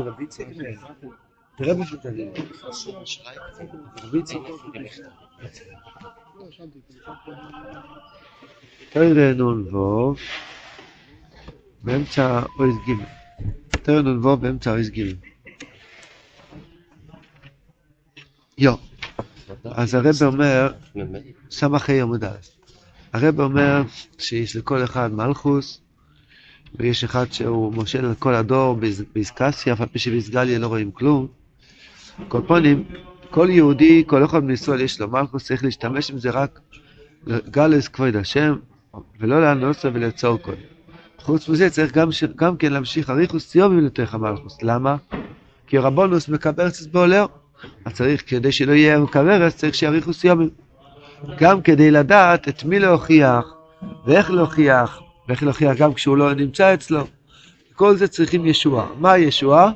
רבי איציק תראה פשוט אני. רבי איציק. תראה נ"ו באמצע אויז ג' תראה נ"ו באמצע אויז ג' יו, אז הרב אומר, סמ"ה עמוד א', הרב אומר שיש לכל אחד מלכוס ויש אחד שהוא מושל על כל הדור באיסקסיה, אף על פי שבאיסגליה לא רואים כלום. כל פונים, כל יהודי, כל אחד מישראל יש לו מלכוס, צריך להשתמש עם זה רק לגלס כבוד השם, ולא לאנוסה ולעצור כל. חוץ מזה צריך גם, גם כן להמשיך אריכוס ציובים לתוך המלכוס. למה? כי רבונוס מקבר אצלס בעולר. אז צריך, כדי שלא יהיה מקברס, צריך שיאריכו סיומים. גם כדי לדעת את מי להוכיח, ואיך להוכיח, ואיך להוכיח גם כשהוא לא נמצא אצלו. כל זה צריכים ישועה. מה הישועה?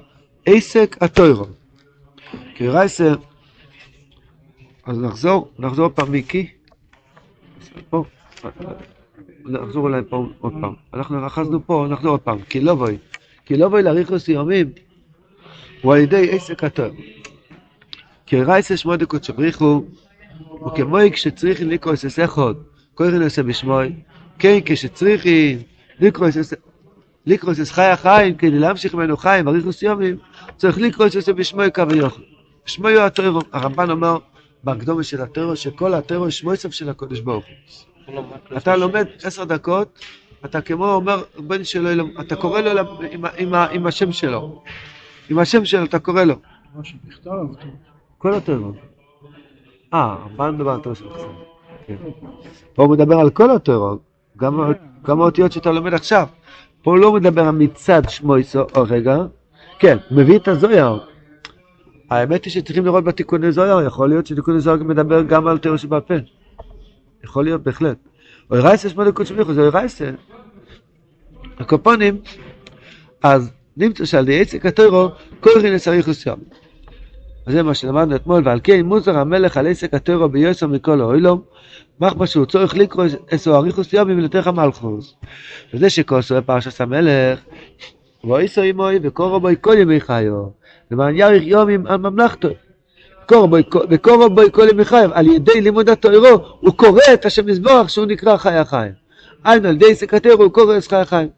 עסק התוירו. כי רייסר, אז נחזור, נחזור פעם מיקי. פה, נחזור אולי פה עוד פעם. אנחנו רכזנו פה, נחזור עוד פעם. כי לא בואי. כי לא בואי לאריכוס יומים הוא על ידי עסק התוירו. כי רייסה שמוע דקות שבריחו, וכמוי כשצריכי לקרוס אס אחד, קוראים עושה בשמוי, כן כשצריכי לקרוס אס חי החיים, כדי להמשיך ממנו חיים, אריכוס יומים, צריך לקרוס אס בשמוי קו ויוכל. שמוי הטרו, הרמב"ן אומר בהקדומה של הטרו, שכל הטרו שמוי סוף של הקודש ברוך הוא. אתה לומד עשר דקות, אתה כמו אומר בן שלו, אתה קורא לו עם השם שלו. עם השם שלו אתה קורא לו. כל התיאוריות. אה, הרמב"ן מדבר על תיאוריות של. כן. פה הוא מדבר על כל התיאוריות, גם האותיות שאתה לומד עכשיו. פה לא מדבר מצד שמויסו, או רגע, כן, מביא את הזויר. האמת היא שצריכים לראות בתיקוני זויר, יכול להיות שתיקוני זויר מדבר גם על תיאוריות שבעל פה. יכול להיות בהחלט. אוי רייסה שמונה קודש מיכו, זה אוי רייסה. הקופונים, אז נמצא שעל די עסק התוירו, כל רינס אריכוס יום. וזה מה שלמדנו אתמול, ועל כן מוזר המלך על עסק הטרו ביוסר מכל האוילום, מחבא שהוא צורך לקרוא אסו אריכוס יומים ולתך המלכוס. וזה שכוסו בפרשת המלך, ואיסו עמוי וקורו בוי כל ימי חיו, למען יאריך יומים על ממלכתו. וקורו בוי כל ימי חיו, על ידי לימוד התוירו, הוא קורא את השם מזבוח שהוא נקרא חי החיים. היינו על ידי עסק הטרו הוא קורא את חי החיים.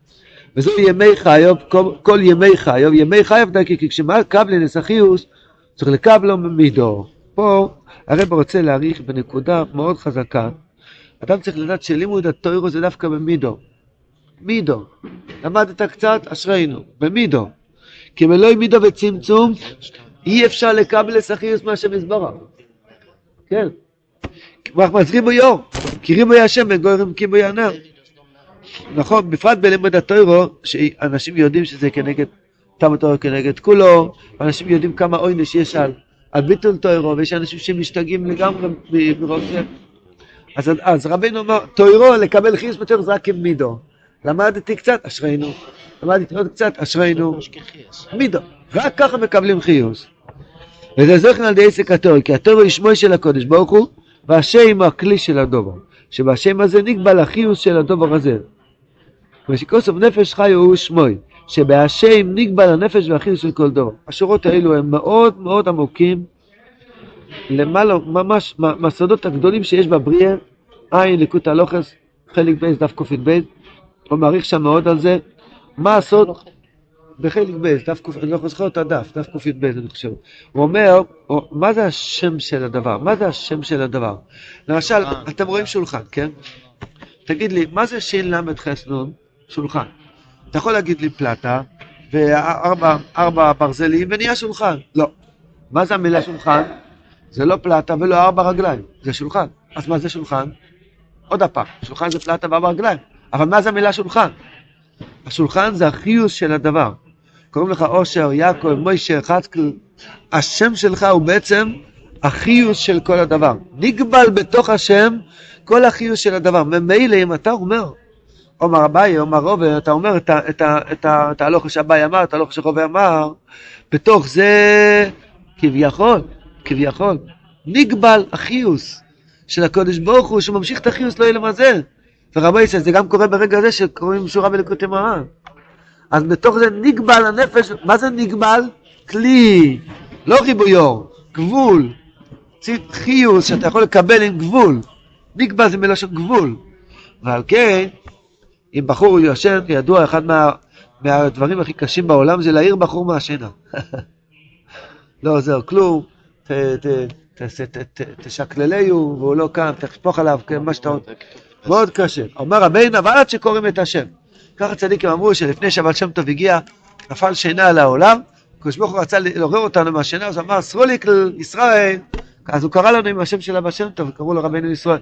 וזו ימי חיוב, כל ימי חיוב, ימי חיוב, כי כשמקבלין אסחיוס, צריך לקבלו ממידו. פה הרב רוצה להעריך בנקודה מאוד חזקה. אדם צריך לדעת שלימוד התוירו זה דווקא במידו. מידו. למדת קצת, אשרינו. במידו. כי מלוא מידו וצמצום, אי אפשר לקבל לסחיוס מהשם יזברך. כן. אנחנו מזרים בו יור. כי ריבו השם וגוירים קיבו ינר. נכון, בפרט בלימוד התוירו, שאנשים יודעים שזה כנגד תמה תורה כנגד כולו, ואנשים יודעים כמה עונש יש על, על ביטול תוירו, ויש אנשים שמשתגעים לגמרי מרוב זה. אז, אז רבינו אומר, תוירו לקבל חיוס בתוירו זה רק עם מידו. למדתי קצת, אשרינו. למדתי עוד קצת, אשרינו. מידו. רק ככה מקבלים חיוס. וזה זוכן על ידי עסק התוירו, כי התוירו היא שמו של הקודש ברוך הוא, והשם הוא הכלי של הדובר. שבשם הזה נקבע לחיוס של הדובר הזה. ושכוסף נפש חי הוא שמוי. שבהשם נקבע לנפש והחיוס של כל דור. השורות האלו הם מאוד מאוד עמוקים, למעלה, ממש, מהסודות הגדולים שיש בבריאה, עין ליקוט הלוכס, חלק בייס דף ק"ב, הוא מעריך שם מאוד על זה, מה הסוד, בחלק בייס, דף ק"ב, אני לא זוכר את הדף, דף ק"ב אני חושב, הוא אומר, מה זה השם של הדבר? מה זה השם של הדבר? למשל, אתם רואים שולחן, כן? תגיד לי, מה זה של"ח נ' שולחן? אתה יכול להגיד לי פלטה וארבע ברזלים ונהיה שולחן. לא. מה זה המילה שולחן? זה לא פלטה ולא ארבע רגליים, זה שולחן. אז מה זה שולחן? עוד הפעם, שולחן זה פלטה וארבע רגליים. אבל מה זה המילה שולחן? השולחן זה החיוס של הדבר. קוראים לך אושר, יעקב, מוישה, חצקל. השם שלך הוא בעצם החיוס של כל הדבר. נגבל בתוך השם כל החיוס של הדבר. ממילא אם אתה אומר עומר אביי, עומר רובה, אתה אומר את ההלוך שאביי אמר, את ההלוך שרובה אמר, בתוך זה כביכול, כביכול, נגבל החיוס של הקודש ברוך הוא, שממשיך את החיוס לא יהיה למזל. ורבי ישראל, זה גם קורה ברגע הזה שקוראים שורה בלקוטי מרן. אז בתוך זה נגבל הנפש, מה זה נגבל? כלי, לא חיבויור, גבול, חיוס שאתה יכול לקבל עם גבול. נגבל זה מלשון גבול. ועל כן, אם בחור ישן, ידוע, אחד מה, מהדברים הכי קשים בעולם זה להעיר בחור מהשינה. לא עוזר כלום, ת, ת, ת, ת, ת, תשקלליו, והוא לא קם, תשפוך עליו, כן, מה שאתה. מאוד קשה. אומר רבינו, אבל עד שקוראים את השם. ככה צדיקים אמרו שלפני שהבעל שם טוב הגיע, נפל שינה על העולם, הקדוש ברוך הוא רצה לעורר אותנו מהשינה, אז אמר, סרוליק ישראל, אז הוא קרא לנו עם השם של אבא שם טוב, קראו לו רבינו ישראל.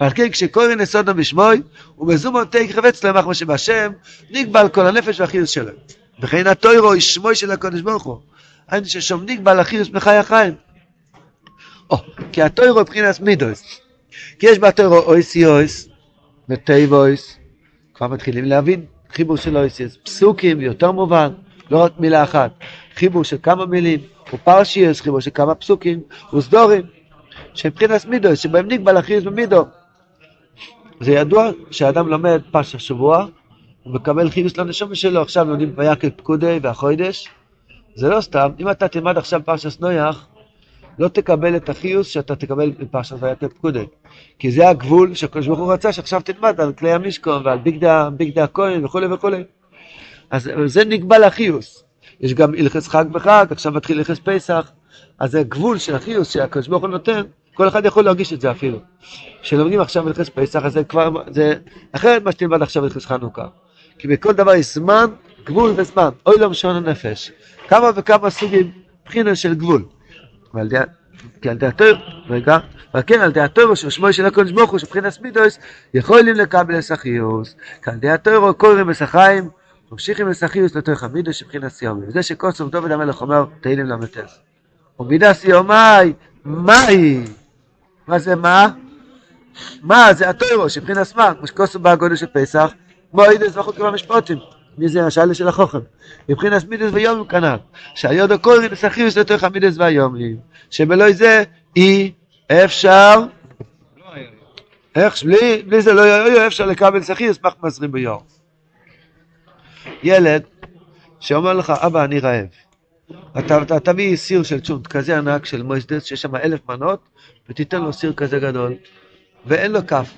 ועל כן כשקוראים נסודו בשמוי, ובזומו תיק חפץ להם אחמא שבשם, נגבל כל הנפש והחיוס שלהם. וכן התוירו היא שמוי של הקדוש ברוך הוא. היינו ששום נגבל החיוס מחי החיים. או, כי התוירו מבחינת מידוס. כי יש בתוירו אויסי אויס, וטייבויס, כבר מתחילים להבין חיבור של אויסיס, פסוקים יותר מובן, לא רק מילה אחת, חיבור של כמה מילים, ופרשיוס, חיבור של כמה פסוקים, וסדורים, שמבחינת מידו, שבהם נקבע להכריז במידו. זה ידוע שאדם לומד פרשת שבוע, הוא מקבל חיוס לנשום שלו, עכשיו לומדים ויקל פקודי והחוידש, זה לא סתם, אם אתה תלמד עכשיו פרשת נויח, לא תקבל את החיוס שאתה תקבל בפרשת ויקל פקודי. כי זה הגבול שהקדוש ברוך הוא רצה שעכשיו תלמד על כלי המשכון ועל ביגדה הכהן וכולי וכולי. אז זה נקבע לחיוס. יש גם הלכס חג בחג, עכשיו מתחיל הלכס פסח, אז זה גבול של החיוס שהקדוש ברוך הוא נותן, כל אחד יכול להרגיש את זה אפילו. כשלומדים עכשיו הלכס פסח, אז זה כבר, זה אחרת מה שתלמד עכשיו הלכס חנוכה. כי בכל דבר יש זמן, גבול וזמן, אוי לא משון הנפש. כמה וכמה סוגים, בחינה של גבול. ועל דעת כי על דעת תויר, רגע, וכן על דעת תויר ששמו של הקודש ברוך הוא שבחינס מידוס יכולים לקבל אסחיוס, כי על דעת תויר כל רמס החיים ממשיכים לסחיוס לתוך המידוס שבחינס סיומי, וזה שקוסוף דוד המלך אומר תהילים למטס. ומידה סיומי, מהי? מה זה מה? מה זה התוירו שבחינס מה? כמו שקוסוף בגודל של פסח, כמו אידס וחוקים המשפוטים. מי זה השאלה של החוכם? מבחינת מידס ויומים כנ"ל, שהיודו קוראים לסחיוס לתוך המידס והיומים, שבלוי זה אי אפשר, איך, בלי, בלי זה לא יהיה אפשר לקבל סחיוס, מזרים ביום. ילד שאומר לך, אבא, אני רעב. אתה, אתה תביא סיר של צ'ונט כזה ענק של מויסדס, שיש שם אלף מנות, ותיתן לו סיר כזה גדול, ואין לו כף.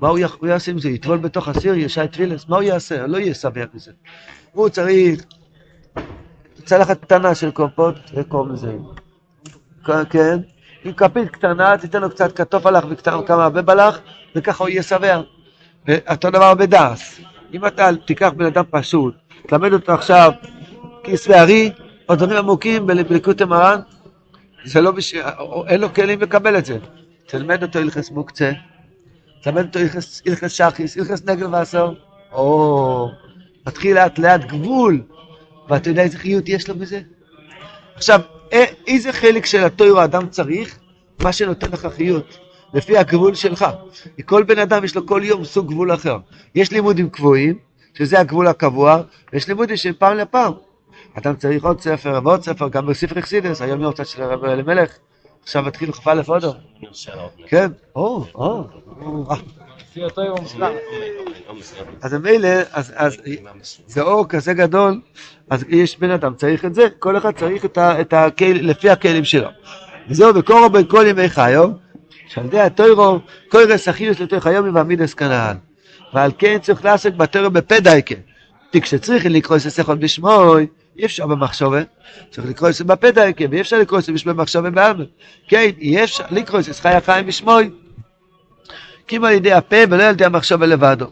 מה הוא, הוא יעשה עם זה? יטבול בתוך הסיר, ישי טבילס? מה הוא יעשה? לא יהיה שבע מזה. הוא צריך צלחת קטנה של קומפוט, איך קוראים לזה? כן, עם כפית קטנה, תיתן לו קצת כתוף הלך וכמה הרבה בלח, וככה הוא יהיה שבע. ואותו דבר בדס. אם אתה תיקח בן אדם פשוט, תלמד אותו עכשיו כיס וארי, או דברים עמוקים בליקוטי מרן, זה לא בשביל, אין לו כלים לקבל את זה. תלמד אותו הלכס מוקצה, תלמד אותו הלכס שחיס, הלכס נגל ועשור, או, מתחיל לאט לאט גבול, ואתה יודע איזה חיות יש לו בזה? עכשיו, איזה חלק של התוירו האדם צריך? מה שנותן לך חיות, לפי הגבול שלך. כל בן אדם יש לו כל יום סוג גבול אחר. יש לימודים קבועים, שזה הגבול הקבוע, ויש לימודים שהם פעם לפעם. אדם צריך עוד ספר ועוד ספר, גם בספר אקסידס, היום יום קצת של הרב אלימלך, עכשיו מתחיל כ"א עוד. כן, או, או. אז מילא, אז זה אור כזה גדול, אז יש בן אדם צריך את זה, כל אחד צריך את הכלים, לפי הכלים שלו. וזהו, וקורו בין כל ימי חיו, שעל ידי התוירו, כל רס אחיוס לתוך היומי ועמידס כנען. ועל כן צריך לעסוק בתוירו בפדייקה. כי כשצריך לקרוא את הסכון בשמוי, אי אפשר במחשבה, צריך לקרוא את זה בפדייקה, ואי אפשר לקרוא את זה בשמוי במחשבה בעלמא. כן, אי אפשר לקרוא את זה חי החיים בשמוי. כי אם על ידי הפה ולא על ידי המחשבה לבדו.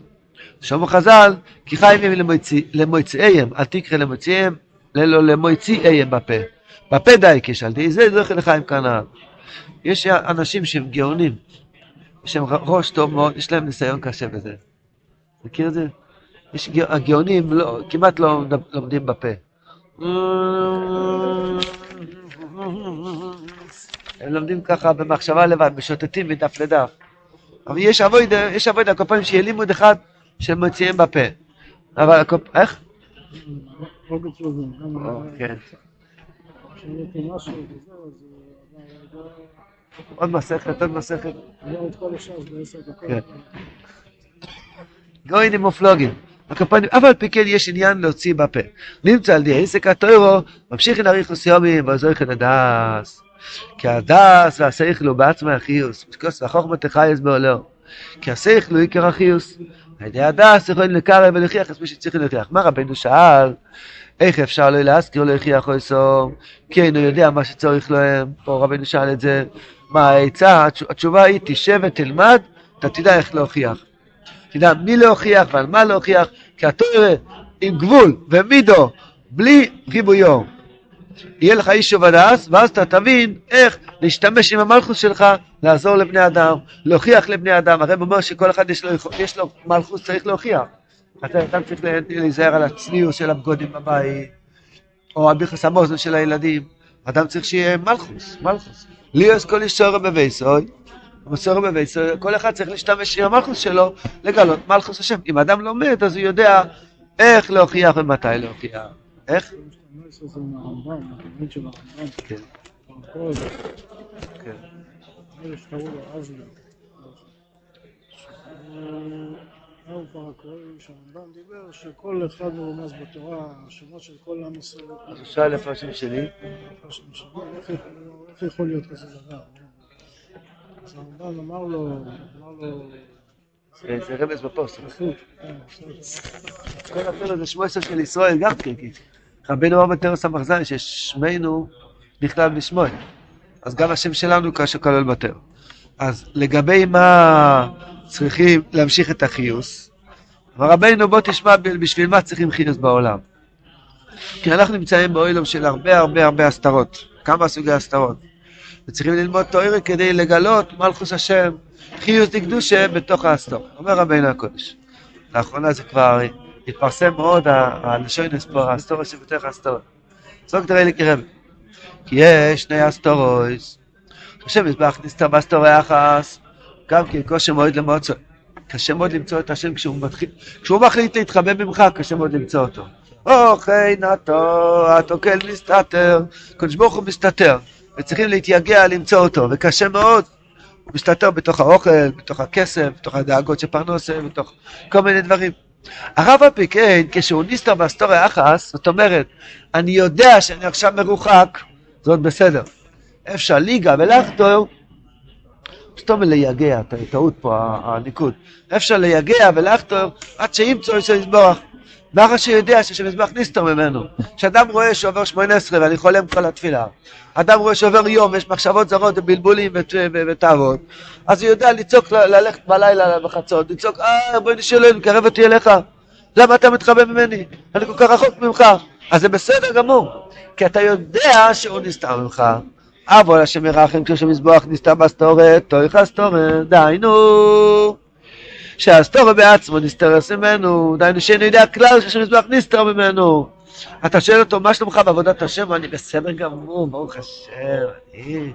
שאומר חז"ל, כי חיים הם למויציהם, אל תקרא למויציהם, לא למויציהם בפה. בפה דייקה, שעל ידי זה זוכר לחיים כנען. יש אנשים שהם גאונים, שהם ראש טוב מאוד, יש להם ניסיון קשה בזה. מכיר את זה? יש הגאונים לא, כמעט לא לומדים בפה. הם לומדים ככה במחשבה לבד, משוטטים מדף לדף. אבל יש אבוידה, יש אבוידה, כל פעם שיהיה לימוד אחד שהם מוציאים בפה. אבל, איך? כן. עוד מסכת, עוד מסכת. גוינים מופלוגים. הקופונים, אף על פי כן יש עניין להוציא בפה. נמצא על די עסק התוירו, ממשיך עם אריכוס יומים, ועוזר כן הדס. כי הדס והשכל הוא בעצמא החיוס, כוס והחוכמה תחייס בעולו. כי השכל הוא עיקר החיוס. על ידי הדס יכולים לקרב ולהוכיח את מי שצריך להוכיח. מה רבנו שאל? איך אפשר לא להזכיר לו הכריח או אסור? כן, הוא יודע מה שצריך להם. פה רבנו שאל את זה. מה העצה? התשובה היא, תשב ותלמד, אתה תדע איך להוכיח. תדע מי להוכיח ועל מה להוכיח, כי התואר עם גבול ומידו, בלי ריבויו. יהיה לך איש ובדס, ואז אתה תבין איך להשתמש עם המלכוס שלך, לעזור לבני אדם, להוכיח לבני אדם. הרב אומר שכל אחד יש לו, יש לו מלכוס, צריך להוכיח. אתה אדם צריך להיזהר על הצניעות של הבגודים בבית, או על ביחס המוזן של הילדים. אדם צריך שיהיה מלכוס, מלכוס. ליאוס כל איש סוהר בבייסוי, מסורת בבית, כל אחד צריך להשתמש עם המלכוס שלו לגלות מלכוס השם. אם אדם לומד, אז הוא יודע איך להוכיח ומתי להוכיח. איך? כן. כן. היום כבר הקוראים שהרמב"ם דיבר שכל אחד מרומז בתורה, השמות של כל עם ישראל. אז הוא שאל איפה השם שלי? איך יכול להיות כזה דבר? אז הרמב"ם אמר לו, אמר לו... זה רמז בפוסט. כן, כל הפרק זה שמו עשר של ישראל גם כן, כי רבנו אמר בתרס המחזן ששמנו נכלל בשמואל. אז גם השם שלנו כאשר כולל בתר. אז לגבי מה צריכים להמשיך את החיוס, אמר רבנו בוא תשמע בשביל מה צריכים חיוס בעולם. כי אנחנו נמצאים באוילום של הרבה הרבה הרבה הסתרות, כמה סוגי הסתרות. וצריכים ללמוד תואר כדי לגלות מלכוס השם, חיוס דקדושה בתוך האסתור. אומר רבינו הקודש. לאחרונה זה כבר התפרסם מאוד הלשוינס פה, האסתור שבתוך האסתור. צוק תראה לי כרב. כי יש שני אסתורויס. השם מזבח נסתר באסתור היחס, גם כן קושי מאוד למוצא. קשה מאוד למצוא את השם כשהוא מתחיל, כשהוא מחליט להתחבא ממך, קשה מאוד למצוא אותו. אוכי נטו, התוקל מסתתר, קדוש ברוך הוא מסתתר. וצריכים להתייגע למצוא אותו, וקשה מאוד. הוא מסתתר בתוך האוכל, בתוך הכסף, בתוך הדאגות של פרנסה, בתוך כל מיני דברים. הרב הפי כן, כשהוא נסתר באסטוריה היחס, זאת אומרת, אני יודע שאני עכשיו מרוחק, זאת בסדר. אפשר ליגה ולחתור, סתום לייגע, טעות פה הניקוד. אפשר לייגע ולחתור עד שימצוא יש לסבוח. מאחר שיודע שמזבח נסתר ממנו. כשאדם רואה שעובר שמונה עשרה ואני חולם כל התפילה, אדם רואה שעובר יום, יש מחשבות זרות ובלבולים ותאוות, אז הוא יודע לצעוק, ללכת בלילה בחצות, לצעוק, אה, בואי נשאלנו, קרב אותי אליך. למה אתה מתחבא ממני? אני כל כך רחוק ממך. אז זה בסדר גמור, כי אתה יודע שהוא נסתר ממך. אבו השם ירחם כשמזבוח נסתר בסתורת, תורך הסתורת, דיינו. שהסתור בעצמו נסתרס ממנו, דיינו שאינו יודע כלל שהמזבח נסתר ממנו. אתה שואל אותו, מה שלומך בעבודת השם? אני בסדר גמור, ברוך השם, אני,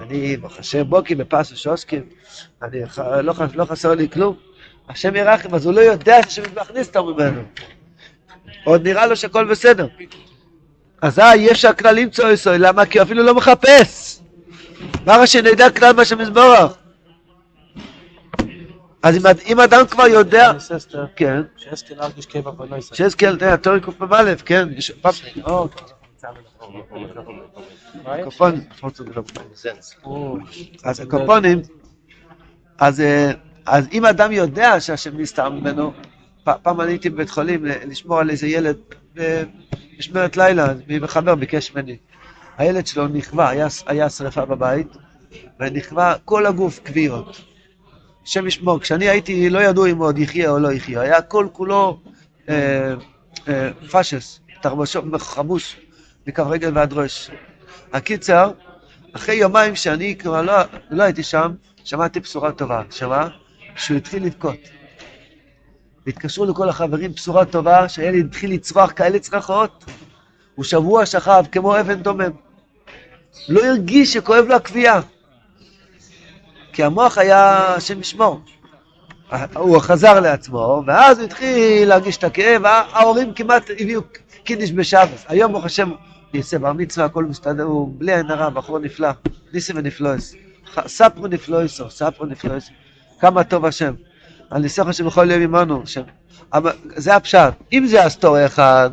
אני, ברוך השם, בוקי בפס ושוסקים, אני, לא, לא חסר לי כלום. השם ירחם, אז הוא לא יודע שהמזבח נסתר ממנו. עוד נראה לו שהכל בסדר. אזי אי אפשר כלל למצוא יסוי, למה? כי הוא אפילו לא מחפש. מה שנדע כלל מה שמזבורך? אז אם אדם כבר יודע... כן. שאסקל ארגיש קבע בנויסה. שאסקל, תראה, תורי קפ"א, כן. קופונים, אז הקופונים, אז אם אדם יודע שהשם נסתר ממנו, פעם אני הייתי בבית חולים לשמור על איזה ילד במשמרת לילה, מחבר ביקש ממני. הילד שלו נכווה, היה שרפה בבית, ונכווה כל הגוף כוויות. השם ישמור, כשאני הייתי, לא ידעו אם הוא עוד יחיה או לא יחיה, היה כל כולו אה, אה, פשס, תרבושו, חמוש, מכף רגל ועד ראש. הקיצר, אחרי יומיים שאני כבר לא, לא הייתי שם, שמעתי בשורה טובה. שמה? שהוא התחיל לבכות. והתקשרו לכל החברים, בשורה טובה, שהילד התחיל לצרוח כאלה צרחות, הוא שבוע שכב כמו אבן דומם. לא הרגיש שכואב לו הכוויה. כי המוח היה השם ישמור. הוא חזר לעצמו, ואז הוא התחיל להרגיש את הכאב, ההורים כמעט הביאו קידוש בשבת. היום ברוך השם יעשה בר מצווה, הכל מסתדר, הוא בלי עין הרע, בחור נפלא, ניסים ונפלאות. ספרו נפלאותיו, ספרו נפלאותיו. כמה טוב השם. על ניסיך שבכל יום עמנו. זה הפשט. אם זה הסתרה אחת,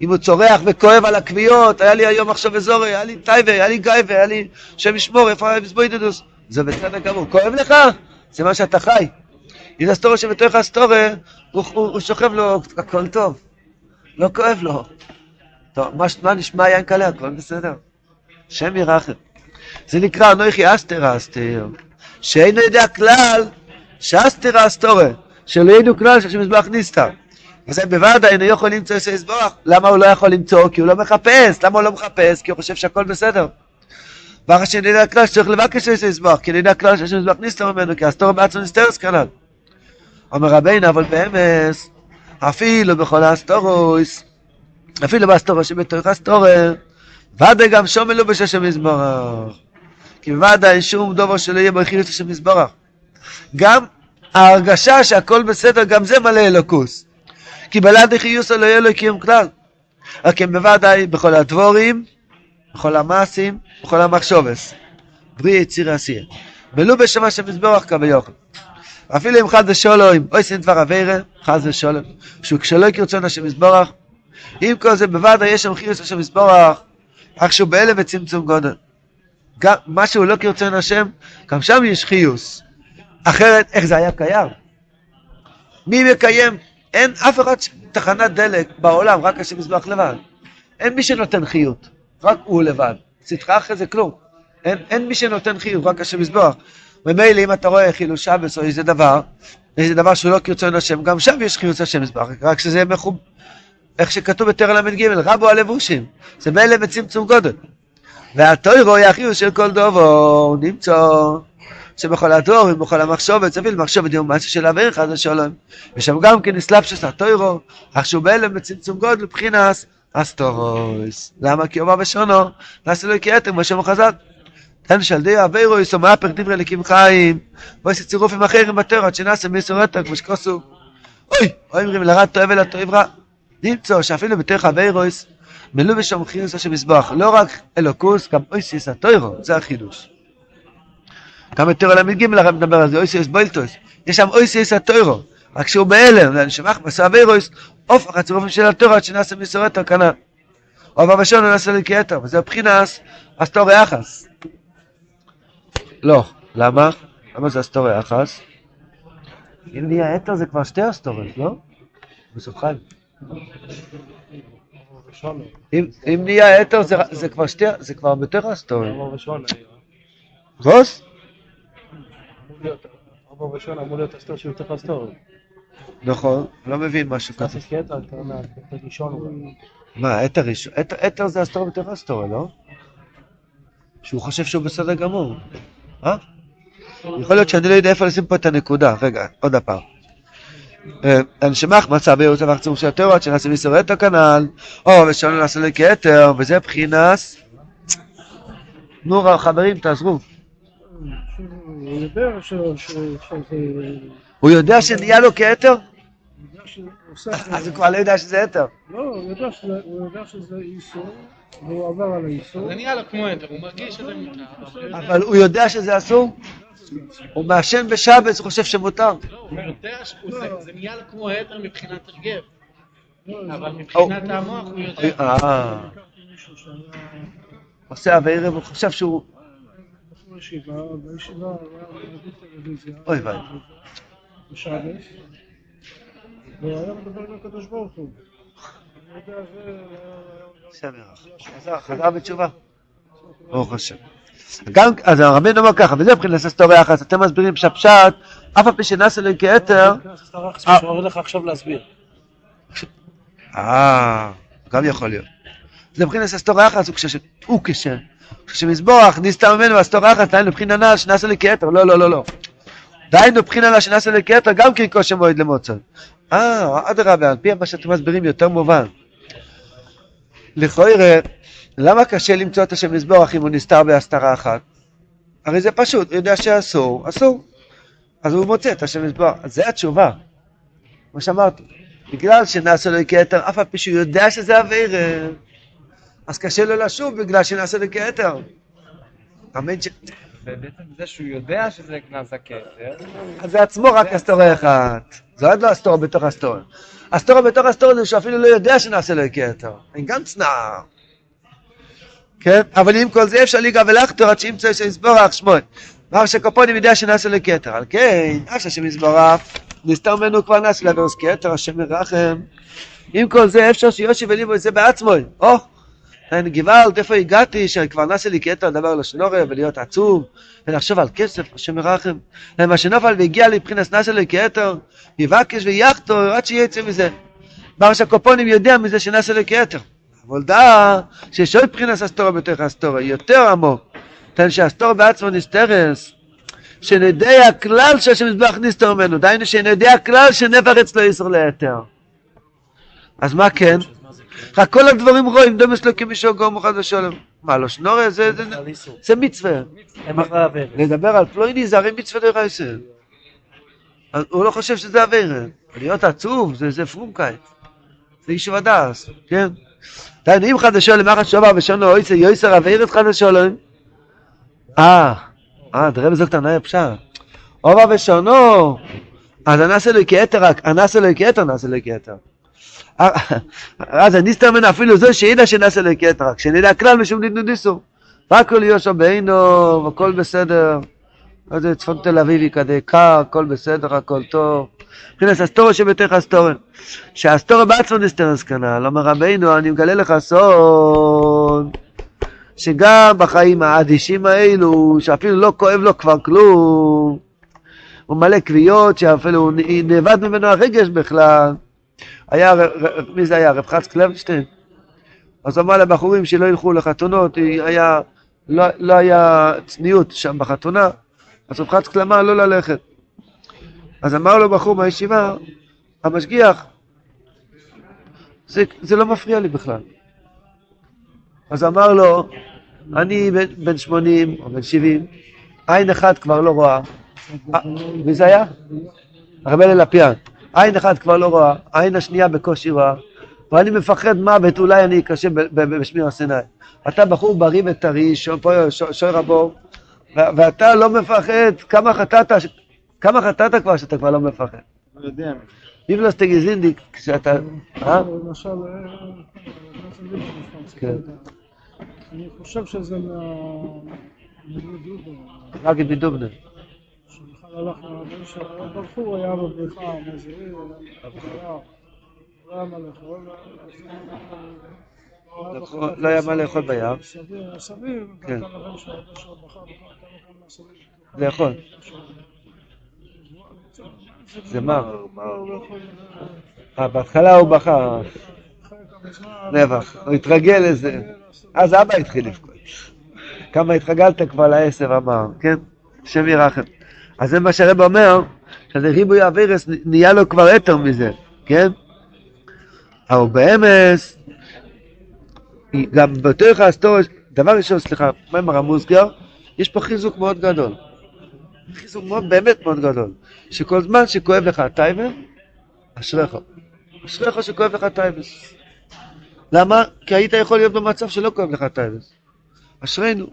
אם הוא צורח וכואב על הכוויות, היה לי היום עכשיו אזורי, היה לי טייבה, היה לי גייבה, היה לי שם ישמור, איפה היה בזבוידדוס? זה בסדר גמור. כואב לך? זה מה שאתה חי. אם זה הסטורי שבתוך הסטורי, הוא, הוא, הוא שוכב לו, הכל טוב. לא כואב לו. טוב, מה, מה נשמע יין קלה? הכל בסדר. שם ירחם. זה נקרא אנוכי אסתר אסתר. שאינו יודע כלל שאסתר אסתורי. שלא ידעו כלל שהשם מזבח נסתר. וזה בוודאי אינו יכול למצוא איזה יזבח. למה הוא לא יכול למצוא? כי הוא לא מחפש. למה הוא לא מחפש? כי הוא חושב שהכל בסדר. ואחרי שאני יודע כלל שצריך לבקש איזה יזבח. כי אני יודע כלל שהשם מזבח נסתר ממנו, כי הסתור בעצמו נסתרס כנ"ל. אומר רבינו, אבל באמס, אפילו בכל האסתורוס, אפילו באסתורו שבתוך אסתורו, ודאי גם שום מלובש השם יזברך. כי ודאי שום דובר שלא יהיה בחירות השם יזברך. גם ההרגשה שהכל בסדר, גם זה מלא אלוקוס. כי בלעדי חיוסו לא יהיה לו קיום כלל. רק הם בוודאי בכל הדבורים, בכל המעשים, בכל המחשובס. ברי יציר עשייה. מלאו בשם השם יזברך כביוכל. אפילו אם חס ושלום, אוי סין דבר אבירה, חס ושלום, שהוא כשלא כרצון השם יזברך, עם כל זה בוודאי יש שם חיוס השם יזברך, אך שהוא בהלם וצמצום גודל. גם מה שהוא לא כרצון השם, גם שם יש חיוס. אחרת, איך זה היה קיים? מי מקיים? אין אף אחד תחנת דלק בעולם, רק השם יזבח לבד. אין מי שנותן חיות, רק הוא לבד. צדך אחרי זה כלום. אין, אין מי שנותן חיות, רק השם יזבח. ממילא אם אתה רואה חילול שבס או איזה דבר, איזה דבר שהוא לא כרצון השם, גם שם יש חילוץ השם יזבח, רק שזה מחוב... איך שכתוב בתר ל"ג, רבו הלבושים, זה מילא בצמצום גודל. והתוירו היא החיוס של כל דובו, נמצא שבכל הדור ובכל המחשבת, סביל מחשבת יום מעשה של אוויר חד ושלום. ושם גם כן נסלב של התוירו, אך שהוא בהלם בצמצום גודל מבחינס אסטורוס. למה? כי אומר בשונו, נעשה לו כיתר, מה שם חז"ל. תן שלדי אבירו יסו מהפך דברי לקים חיים, ועושה צירופים אחרים בתורה, עד שנעשה מיסורתו, כמו שכוסו. אוי, אוי אומרים לרע טוב ולטוב רע. נמצא שאפילו בתוך אבירויס, מלאו בשם חיוס השם מזבח, לא רק אלוקוס, גם אויסיס התוירו, זה החידוש. גם בתורה ל"ג הרב מדבר על זה, אויסיס בוילטוס, יש שם אויסיס התוירו, רק שהוא בהלם, ונשמח מסע אבירויס, הופך הצירופים של התורה, עד שנעשה מיסורתו כנ"ל. או בבשון נעשה לכתר, וזה הבחינס אסתורי יחס. לא. למה? למה זה אסטורי אחס? אם נהיה אתר זה כבר שתי אסטוריות, לא? חיים. אם, נהיה אתר זה, כבר שתי, זה כבר בתוך אסטוריות. רוס? ארבע ראשון אמור להיות אסתור שהוא יותר אסתור. נכון, לא מבין משהו כזה. קצת קטע, ראשון. מה, אתר ראשון? אתר זה אסטור בתוך אסטוריה, לא? שהוא חושב שהוא בסדר גמור. אה? יכול להיות שאני לא יודע איפה לשים פה את הנקודה. רגע, עוד הפעם. הנשמח מצא בייעוץ אבך צור של התיאוריות שנעשה מסורתו כנ"ל, או ושלום נעשה לו כתר, וזה בחינס. נו חברים, תעזרו. הוא יודע שנהיה לו כתר? אז הוא כבר לא יודע שזה אתר. לא, הוא יודע שזה איסור, והוא עבר על האיסור. זה נראה לו כמו אתר, הוא מרגיש שזה מותר. אבל הוא יודע שזה אסור? הוא מעשן בשבץ, הוא חושב שמותר. לא, הוא יודע שזה נהיה לו כמו אתר מבחינת הרגב. אבל מבחינת המוח הוא יודע. אה. עושה אבי הוא חשב שהוא... בישיבה, בישיבה, טלוויזיה. אוי ואי. בשבץ. והיה מדבר עם הקדוש ברוך הוא. אני יודע, זה... בסדר, חזר בתשובה. ברוך השם. גם, אז הרבינו אומר ככה, וזה מבחינת הסטוריה יחס, אתם מסבירים שהפשט, אף על פי שנעשה לו כיתר, אני אומר לך עכשיו להסביר. אה, גם יכול להיות. זה מבחינת הסטוריה יחס, הוא כשם, כשמזבוח נסתר ממנו הסטוריה יחס, דהיינו מבחינת הנ"ל שנעשה לי כיתר, לא, לא, לא, לא. דהיינו מבחינת הנ"ל שנעשה לי כיתר, גם כן כושר מועד למוצר. אה, אדרבה, על פי מה שאתם מסבירים יותר מובן. לכאורה, למה קשה למצוא את השם מזבוח אם הוא נסתר בהסתרה אחת? הרי זה פשוט, הוא יודע שאסור, אסור. אז הוא מוצא את השם מזבוח. זה התשובה. כמו שאמרתי, בגלל שנעשה לו כתר, אף על פי שהוא יודע שזה אוויר, אז קשה לו לשוב בגלל שנעשה לו כתר. ובעצם זה שהוא יודע שזה הכתר, אז זה עצמו רק אסתורה אחת. זה עוד לא אסתורה בתוך אסתורה. אסתורה בתוך אסתורה זה שהוא אפילו לא יודע שנעשה לו כתר. אין גם צנעה. כן? אבל עם כל זה אפשר ליגה ולחתור עד שימצא שיסבורך שמואל. מר שקופונים יודע שנעשה לו כתר. על כן, אף השם יסבורך, נסתר ממנו כבר נעשה לעברוס כתר, השם ירחם. עם כל זה אפשר שיושי וליבו זה בעצמו. או, אני גוואלד, איפה הגעתי, שכבר נעשה לי כתר לדבר לשנורא ולהיות עצוב, ולחשוב על כסף, השם ירחם. מה שנופל והגיע לבחינס נעשה לי כתר, יבקש ויחתור עד שיצא מזה. בר שקופונים יודע מזה שנעשה לי כתר. אבל דע שיש עוד בחינס אסתורה בתוך אסתורה, יותר עמוק. תן שאסתורה בעצמו נסתרס. שנדע הכלל שהשם מזבח נסתר ממנו, דהיינו שנדע הכלל שנפח אצלו איסור להיתר. אז מה כן? רק כל הדברים רואים, דומס לו כמישהו אחד ושולם. מה, לא שנורא? זה, מצווה. לדבר על פלויני זה הרי מצווה דרך היסוד. הוא לא חושב שזה אווירה. להיות עצוב זה, פרומקייט. זה איש ודס, כן? דהיינו אם חדשו למחת שובר ושונו אויסר יויסר אווירת חדשו להם. אה, אה, תראה בזאת קטנה פשט. אובה ושונו, אז הנעשה לו כתר, הנעשה לו כתר, נעשה לו כתר. אז הניסתר ממנו אפילו זו שידע שנעשה כתר, כשנדע כלל משום נדנודיסו. והכל יהושע בעינו, הכל בסדר. אז זה צפון תל אביבי כזה קר, הכל בסדר, הכל טוב. מבחינת אסתורו שבתך אסתורו. שהאסתורו בעצמו נסתר כנ"ל, אומר רבינו, אני מגלה לך סוד. שגם בחיים האדישים האלו, שאפילו לא כואב לו כבר כלום, הוא מלא כוויות, שאפילו נאבד ממנו הרגש בכלל. היה, מי זה היה? רב חץ קלבשטיין? אז אמר לבחורים שלא ילכו לחתונות, היה, לא, לא היה צניעות שם בחתונה, אז רב חץ אמר לא ללכת. אז אמר לו בחור מהישיבה, המשגיח, זה, זה לא מפריע לי בכלל. אז אמר לו, אני בן 80 או בן 70, עין אחת כבר לא רואה. מי זה היה? הרב אלי לפיאן. עין אחת כבר לא רואה, עין השנייה בקושי רואה, ואני מפחד מוות, אולי אני אקשה בשמיר הסיני. אתה בחור בריא וטרי, שוי רבו, ואתה לא מפחד, כמה חטאת, כמה חטאת כבר שאתה כבר לא מפחד? לא יודע. ביבלוס תגזינדיק, כשאתה... אה? למשל, כן. אני חושב שזה מה... רק את לא היה מה לאכול. לא ביער. כן. לאכול. זה מר. אה, בהתחלה הוא בכה, נבח, הוא התרגל לזה. אז אבא התחיל לבכות. כמה התרגלת כבר לעשב אמר, כן? השם ירחם. אז זה מה שהרב אומר, שזה ריבוי אבירס נהיה לו כבר יותר מזה, כן? אבל באמס, גם בתוך ההיסטוריה, דבר ראשון, סליחה, מה עם הרמוסגר? יש פה חיזוק מאוד גדול. חיזוק מאוד, באמת מאוד גדול. שכל זמן שכואב לך הטייבר, אשריך. אשריך שכואב לך טייבס. למה? כי היית יכול להיות במצב שלא כואב לך טייבס. אשרינו.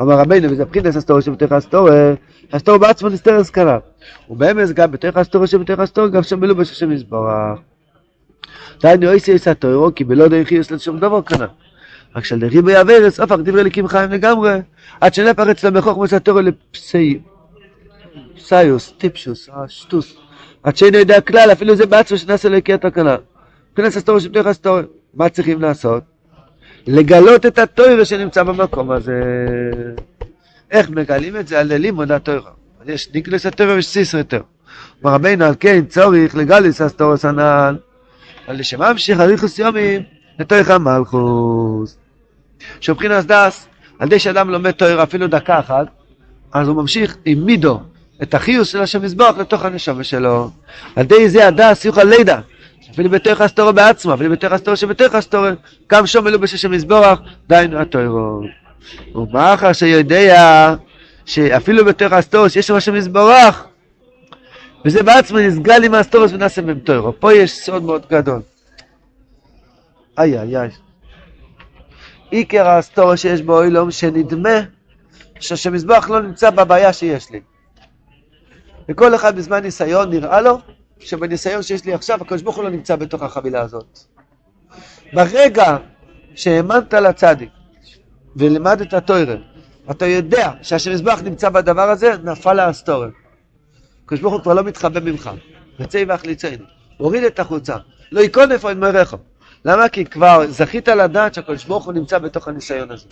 אמר רבינו, וזה פחינס אסתורי שבתוך האסתורי, האסתורי בעצמו נסתר השכלה. ובאמס גם בתוך האסתורי שבתוך האסתורי, גם שם מלובש השם יסברך. דהיינו אויסי אס התוירו, כי בלא דרכי יש לשום דבר כנ"ל. רק של דריבי אברס, הפך דברי ליקים חיים לגמרי, עד שנפח אצלם בחוכמוס התורי לפסי... פסיוס, טיפשוס, שטוס. עד שאינו יודע כלל, אפילו זה בעצמו שנעשה לו יקר תקנה. מבחינת הסטורי שבתוך הסטורי, מה צריכים לעשות? לגלות את התוירה שנמצא במקום הזה. איך מגלים את זה? על לימוד התוירה. יש ניקלס התוירה ויש סיסר יותר. אומר רבינו, על כן צורך לגליס הסטורס הנ"ל, על לשם ממשיך הליכוס יומים לתויך המלכוס. שמבחינת דס, על ידי שאדם לומד תוירה אפילו דקה אחת, אז הוא ממשיך עם מידו את החיוס של השם מזבוח לתוך הנשמה שלו. על ידי זה הדס יוכל לידע. אפילו בתוך הסתורו בעצמו, אפילו בתוך הסתורו שבתוך הסתורו, גם שום מלובש השם מזבוח, דהיינו התוירו. ומאחר שיודע שאפילו בתוך הסתורו שיש שם השם מזבוח, וזה בעצמו נסגל עם הסתורוס ונעשה מהם תוירו. פה יש סוד מאוד גדול. איי איי איי. עיקר הסתורו שיש בו אילום שנדמה שהשם מזבח לא נמצא בבעיה שיש לי. וכל אחד בזמן ניסיון נראה לו שבניסיון שיש לי עכשיו, הקדוש ברוך הוא לא נמצא בתוך החבילה הזאת. ברגע שהאמנת לצדיק ולמדת תוירה, אתה יודע שהשם מזבח נמצא בדבר הזה, נפל האסתורן. הקדוש ברוך הוא כבר לא מתחבא ממך. רצי ואחליצני. הוריד את החולצה. לא ייכון איפה אין מרחו. למה? כי כבר זכית לדעת שהקדוש ברוך הוא נמצא בתוך הניסיון הזה.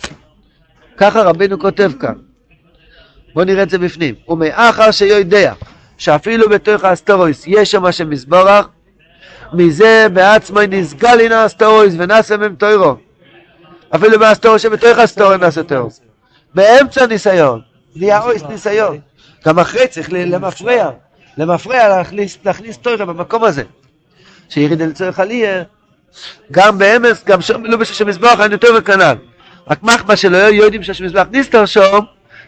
ככה רבינו כותב כאן. בואו נראה את זה בפנים. ומאחר שיודע שאפילו בתוך האסטורויס יש שם השם מזבורך, מזה בעצמו נסגל הנה האסטורויס ונעשה מהם תוירו. אפילו באסטורויס שבתוך האסטורויס נעשה תוירו. באמצע ניסיון, נהיה אויס ניסיון. גם אחרי צריך למפרע, למפרע להכניס, להכניס תוירו במקום הזה. שיריד אל צורך עלייה, גם באמס, גם שם לא בשביל שמזבח אין יותר וכנ"ל. רק מחבא שלא יודעים שהשמזבח נסתר שום,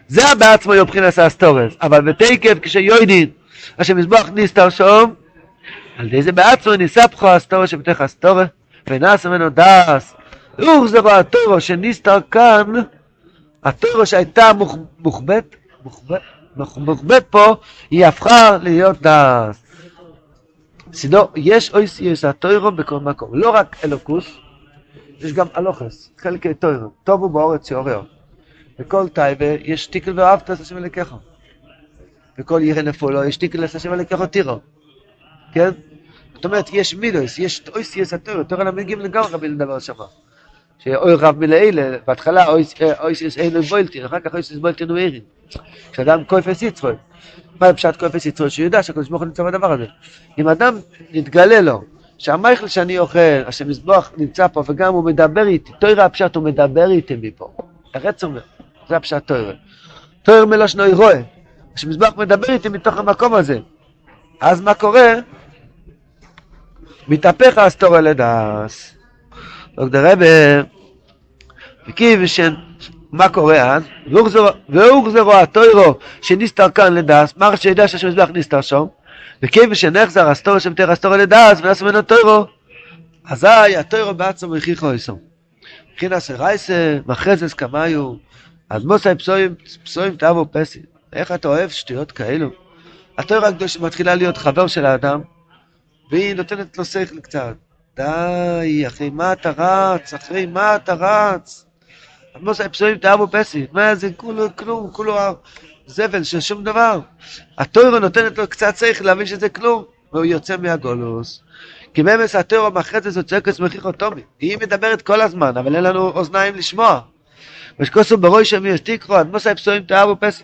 זה בעצמו יבחינס האסטורס. אבל בתקף כשיודעים השמזבח נסתר שום, על ידי זה בעצמו ניספחו האסטורס שבתוך האסטורס, ונעשה ממנו דס. רואה הטורו שנסתר כאן, הטורו שהייתה מוחבט, מוחבט פה, היא הפכה להיות דס. סידור, יש אויסיוס הטוירו בכל מקום, לא רק אלוקוס, יש גם אלוכס, חלקי טוירו, טובו באורץ יאורר. בכל טייבה יש תיקל ואהבת את השם אלוקיך. בכל עיר נפולו יש תיקל את השם אלוקיך תירו. כן? זאת אומרת, יש מידוס, יש אויסיוס הטוירו, תורה למגיעים לגמרי רבי לדבר שמה. שאוי רב מלאלה, בהתחלה אויסיוס אין בוילטין, אחר כך אויסיוס בוילטין ואירין. כשאדם כופס יצרוי. מה פשט כופס יצרוי? שהוא יודע שהקדוש ברוך הוא נמצא בדבר הזה. אם אדם נתגלה לו שהמייכל שאני אוכל, השם מזבוח נמצא פה וגם הוא מדבר איתי, תוירה הפשט הוא מדבר איתי מפה. הרץ אומר, זה הפשט תוירה. תויר מלושנו רואה, השם מזבח מדבר איתי מתוך המקום הזה. אז מה קורה? מתהפך האסתור אל הדס. דוקטור רבי, וכיוון מה קורה אז? והוחזרו התוירו שנסתר כאן לדס, מה שיודע שהשם מזבח נסתר שם, וכיוון שנחזר הסתור שם תרא הסתור לדס ונעשה ממנו תוירו, אזי התוירו בעצמו הכיחו איסו. מבחינת רייסה, מחרזס קמיו, אז מוסי פסויים, פסויים תאבו פסי. איך אתה אוהב שטויות כאלו? התוירה הקדוש מתחילה להיות חבר של האדם, והיא נותנת לו שכל קצת. די, אחי, מה אתה רץ? אחי, מה אתה רץ? מוסי פסויים תאבו פסי. מה זה כולו כלום, כולו זבל של שום דבר. התוירה נותנת לו קצת שכל להבין שזה כלום, והוא יוצא מהגולוס. כי באמת התוירה מאחרת הזאת צועקת מחיך אוטומי. היא מדברת כל הזמן, אבל אין לנו אוזניים לשמוע. ושכוסו ברוי שמי יש תקרו, עד מוסי פסויים תאבו פסי.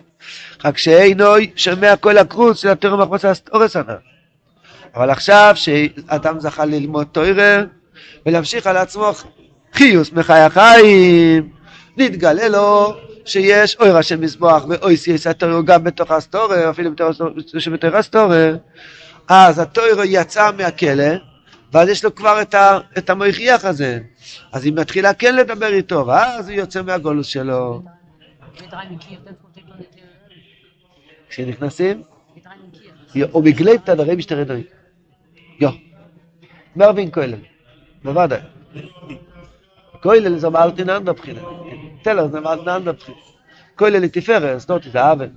רק שאינוי שומע כל הקרוץ של התוירה מחמוסה אורס הנא. אבל עכשיו שאדם זכה ללמוד תוירה ולהמשיך על עצמו חיוס מחיי החיים, נתגלה לו שיש אוי ראשי מזבוח ואוי סייס התוירו גם בתוך הסטורר, אפילו בתוך הסטורר, אז התוירו יצא מהכלא, ואז יש לו כבר את, ה, את המויכיח הזה. אז היא מתחילה כן לדבר איתו, ואז הוא יוצא מהגולוס שלו. כשנכנסים, הוא מגלייב את הדרי משתרדוי. יו. מרווין כהלן, בוודאי. כהלן זה מאלטין אנדה בחינה. טלר זה מאלטין אנדה בחינה. כהלן לתפארת, זאת זה עוול.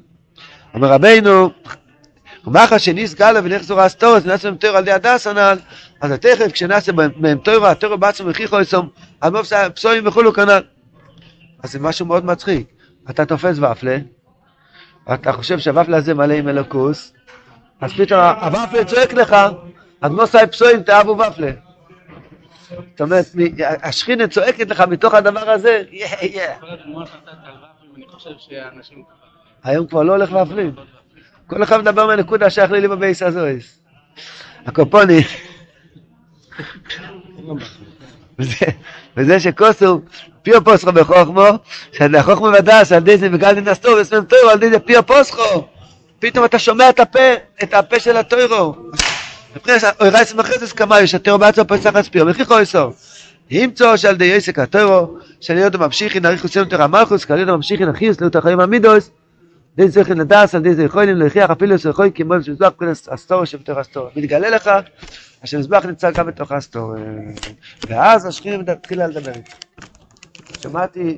אומר רבינו, ומאחר שניסגל לו ונחזור אסתורס, ונעשה מהם תוירו על ידי הדס הנ"ל, אז תכף כשנעשה מהם תוירו, התוירו בעצמו הכיחו אסום, על מוב פסויים וכולו כנ"ל. אז זה משהו מאוד מצחיק. אתה תופס ופלה, אתה חושב שהוופלה הזה מלא עם אלוקוס, אז פתאום הוופלה צועק לך, אז מוסי פסויים תאהבו ופלה. זאת אומרת, השכינה צועקת לך מתוך הדבר הזה, יא יא. היום כבר לא הולך ופלים. כל אחד מדבר מהנקודה שייך לי בבייס הזויס. הקופוני. וזה שכוסו פיו פוסחו בחוכמו, שהחוכמו ודס על די זה בגלל דין אסתור וסמם טוירו על די זה פיו פוסחו. פתאום אתה שומע את הפה, את הפה של הטוירו. אוי רייס מחרסס כמאיו, שהטוירו בעצמו פסח אספיו, וכיכו איסו. ימצוא שעל די יסק הטוירו, שאני יודע ממשיכי נעריך וסיים תורה מלכוס, כי אני יודע ממשיכי נחיוס לאותה חיים עמידוס, די צריכים לדעת על די זה יכולים להוכיח אפילו שיכול כמו שמזבח כנס אסתור שבתוך אסתור. מתגלה לך, השמזבח נמצא גם בתוך האסתור. ואז השכינה מתחילה לדבר איתו. שמעתי